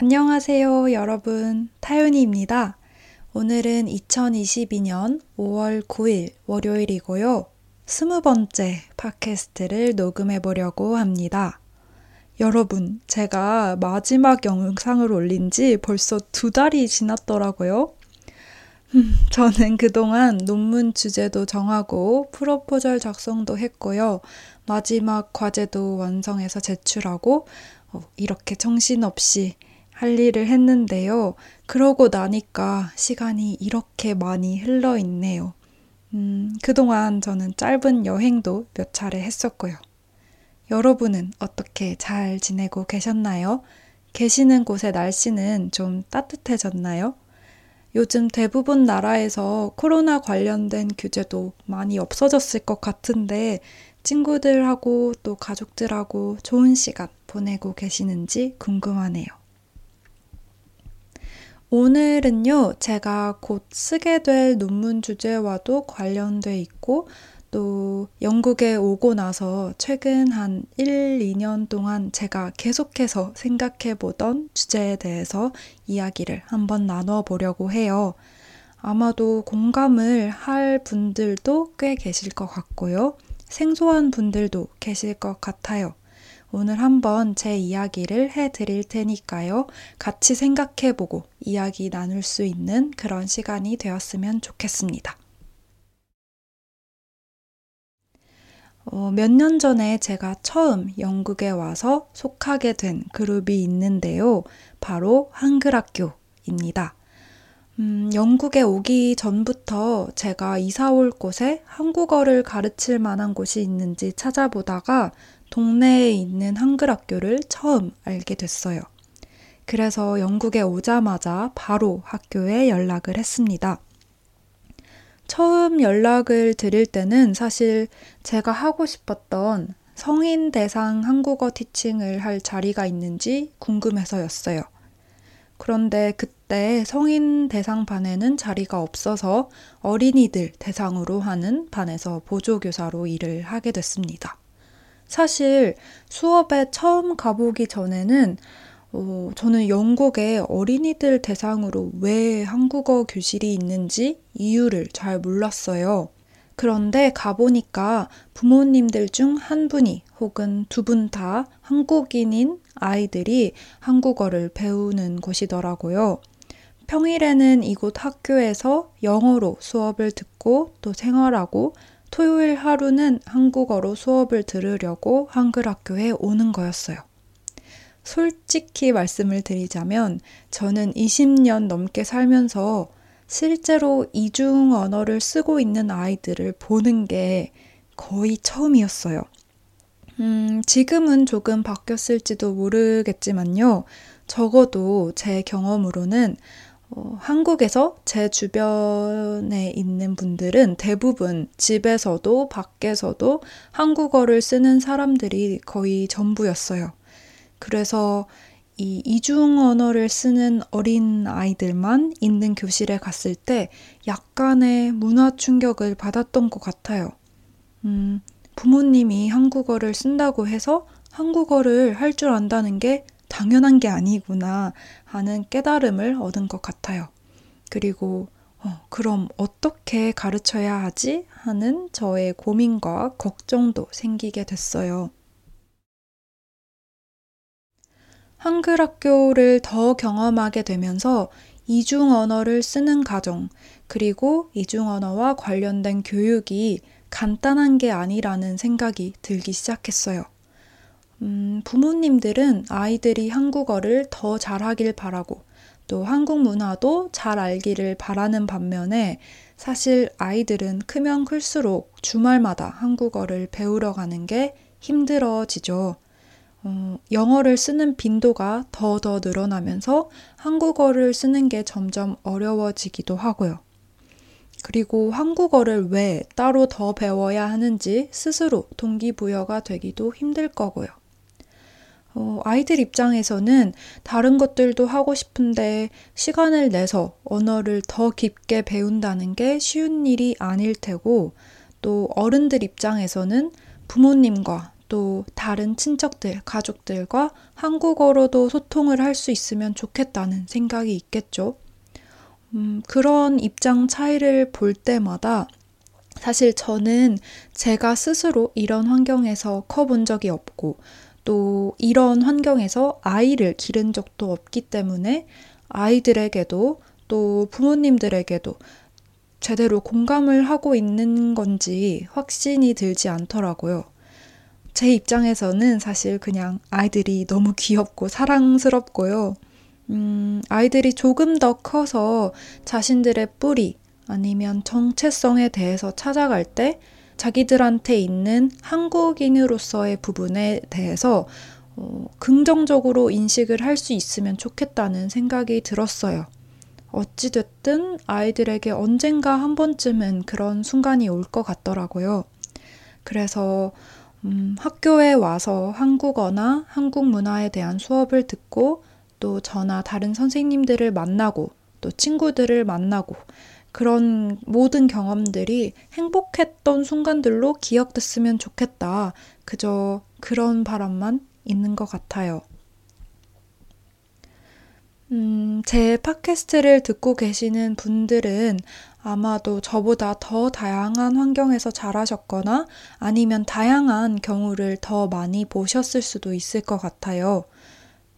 안녕하세요, 여러분. 타윤이입니다. 오늘은 2022년 5월 9일 월요일이고요. 스무 번째 팟캐스트를 녹음해 보려고 합니다. 여러분, 제가 마지막 영상을 올린 지 벌써 두 달이 지났더라고요. 음, 저는 그동안 논문 주제도 정하고 프로포절 작성도 했고요. 마지막 과제도 완성해서 제출하고 어, 이렇게 정신없이 할 일을 했는데요. 그러고 나니까 시간이 이렇게 많이 흘러 있네요. 음, 그동안 저는 짧은 여행도 몇 차례 했었고요. 여러분은 어떻게 잘 지내고 계셨나요? 계시는 곳의 날씨는 좀 따뜻해졌나요? 요즘 대부분 나라에서 코로나 관련된 규제도 많이 없어졌을 것 같은데 친구들하고 또 가족들하고 좋은 시간 보내고 계시는지 궁금하네요. 오늘은요, 제가 곧 쓰게 될 논문 주제와도 관련돼 있고, 또 영국에 오고 나서 최근 한 1, 2년 동안 제가 계속해서 생각해 보던 주제에 대해서 이야기를 한번 나눠 보려고 해요. 아마도 공감을 할 분들도 꽤 계실 것 같고요. 생소한 분들도 계실 것 같아요. 오늘 한번 제 이야기를 해 드릴 테니까요. 같이 생각해 보고 이야기 나눌 수 있는 그런 시간이 되었으면 좋겠습니다. 어, 몇년 전에 제가 처음 영국에 와서 속하게 된 그룹이 있는데요. 바로 한글학교입니다. 음, 영국에 오기 전부터 제가 이사 올 곳에 한국어를 가르칠 만한 곳이 있는지 찾아보다가 동네에 있는 한글 학교를 처음 알게 됐어요. 그래서 영국에 오자마자 바로 학교에 연락을 했습니다. 처음 연락을 드릴 때는 사실 제가 하고 싶었던 성인 대상 한국어 티칭을 할 자리가 있는지 궁금해서였어요. 그런데 그때 성인 대상 반에는 자리가 없어서 어린이들 대상으로 하는 반에서 보조교사로 일을 하게 됐습니다. 사실 수업에 처음 가보기 전에는 어, 저는 영국에 어린이들 대상으로 왜 한국어 교실이 있는지 이유를 잘 몰랐어요. 그런데 가보니까 부모님들 중 한 분이 혹은 두 분 다 한국인인 아이들이 한국어를 배우는 곳이더라고요. 평일에는 이곳 학교에서 영어로 수업을 듣고 또 생활하고 토요일 하루는 한국어로 수업을 들으려고 한글 학교에 오는 거였어요. 솔직히 말씀을 드리자면 저는 20년 넘게 살면서 실제로 이중 언어를 쓰고 있는 아이들을 보는 게 거의 처음이었어요. 음, 지금은 조금 바뀌었을지도 모르겠지만요. 적어도 제 경험으로는 어, 한국에서 제 주변에 있는 분들은 대부분 집에서도 밖에서도 한국어를 쓰는 사람들이 거의 전부였어요. 그래서 이 이중 언어를 쓰는 어린 아이들만 있는 교실에 갔을 때 약간의 문화 충격을 받았던 것 같아요. 음, 부모님이 한국어를 쓴다고 해서 한국어를 할 줄 안다는 게 당연한 게 아니구나 하는 깨달음을 얻은 것 같아요. 그리고 어, 그럼 어떻게 가르쳐야 하지? 하는 저의 고민과 걱정도 생기게 됐어요. 한글 학교를 더 경험하게 되면서 이중 언어를 쓰는 가정, 그리고 이중 언어와 관련된 교육이 간단한 게 아니라는 생각이 들기 시작했어요. 음, 부모님들은 아이들이 한국어를 더 잘하길 바라고 또 한국 문화도 잘 알기를 바라는 반면에 사실 아이들은 크면 클수록 주말마다 한국어를 배우러 가는 게 힘들어지죠. 어, 영어를 쓰는 빈도가 더 더 늘어나면서 한국어를 쓰는 게 점점 어려워지기도 하고요. 그리고 한국어를 왜 따로 더 배워야 하는지 스스로 동기부여가 되기도 힘들 거고요. 어, 아이들 입장에서는 다른 것들도 하고 싶은데 시간을 내서 언어를 더 깊게 배운다는 게 쉬운 일이 아닐 테고 또 어른들 입장에서는 부모님과 또 다른 친척들, 가족들과 한국어로도 소통을 할 수 있으면 좋겠다는 생각이 있겠죠. 음, 그런 입장 차이를 볼 때마다 사실 저는 제가 스스로 이런 환경에서 커 본 적이 없고 또 이런 환경에서 아이를 기른 적도 없기 때문에 아이들에게도 또 부모님들에게도 제대로 공감을 하고 있는 건지 확신이 들지 않더라고요. 제 입장에서는 사실 그냥 아이들이 너무 귀엽고 사랑스럽고요. 음, 아이들이 조금 더 커서 자신들의 뿌리 아니면 정체성에 대해서 찾아갈 때 자기들한테 있는 한국인으로서의 부분에 대해서 어, 긍정적으로 인식을 할 수 있으면 좋겠다는 생각이 들었어요. 어찌됐든 아이들에게 언젠가 한 번쯤은 그런 순간이 올 것 같더라고요. 그래서 음, 학교에 와서 한국어나 한국 문화에 대한 수업을 듣고 또 저나 다른 선생님들을 만나고 또 친구들을 만나고 그런 모든 경험들이 행복했던 순간들로 기억됐으면 좋겠다. 그저 그런 바람만 있는 것 같아요. 음, 제 팟캐스트를 듣고 계시는 분들은 아마도 저보다 더 다양한 환경에서 자라셨거나 아니면 다양한 경우를 더 많이 보셨을 수도 있을 것 같아요.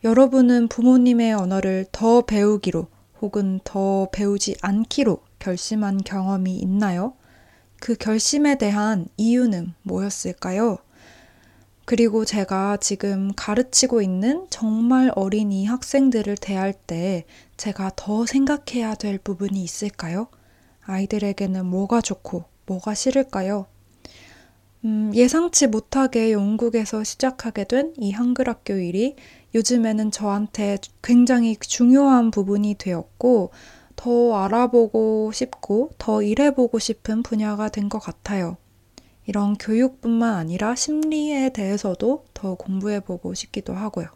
여러분은 부모님의 언어를 더 배우기로 혹은 더 배우지 않기로 결심한 경험이 있나요? 그 결심에 대한 이유는 뭐였을까요? 그리고 제가 지금 가르치고 있는 정말 어린 이 학생들을 대할 때 제가 더 생각해야 될 부분이 있을까요? 아이들에게는 뭐가 좋고 뭐가 싫을까요? 음, 예상치 못하게 영국에서 시작하게 된 이 한글 학교 일이 요즘에는 저한테 굉장히 중요한 부분이 되었고, 더 알아보고 싶고, 더 일해보고 싶은 분야가 된 것 같아요. 이런 교육뿐만 아니라 심리에 대해서도 더 공부해보고 싶기도 하고요.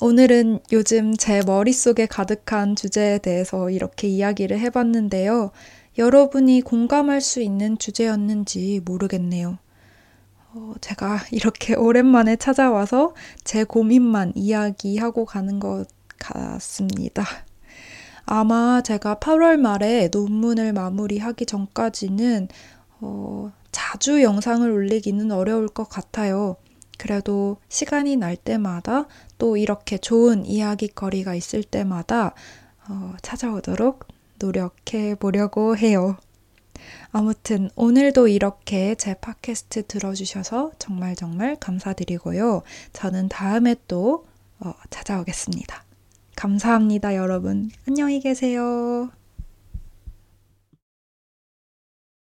오늘은 요즘 제 머릿속에 가득한 주제에 대해서 이렇게 이야기를 해봤는데요. 여러분이 공감할 수 있는 주제였는지 모르겠네요. 어, 제가 이렇게 오랜만에 찾아와서 제 고민만 이야기하고 가는 것 같습니다. 아마 제가 8월 말에 논문을 마무리하기 전까지는 어, 자주 영상을 올리기는 어려울 것 같아요. 그래도 시간이 날 때마다 또 이렇게 좋은 이야기거리가 있을 때마다 어, 찾아오도록 노력해 보려고 해요. 아무튼 오늘도 이렇게 제 팟캐스트 들어주셔서 정말 정말 감사드리고요. 저는 다음에 또 어, 찾아오겠습니다. 감사합니다, 여러분. 안녕히 계세요.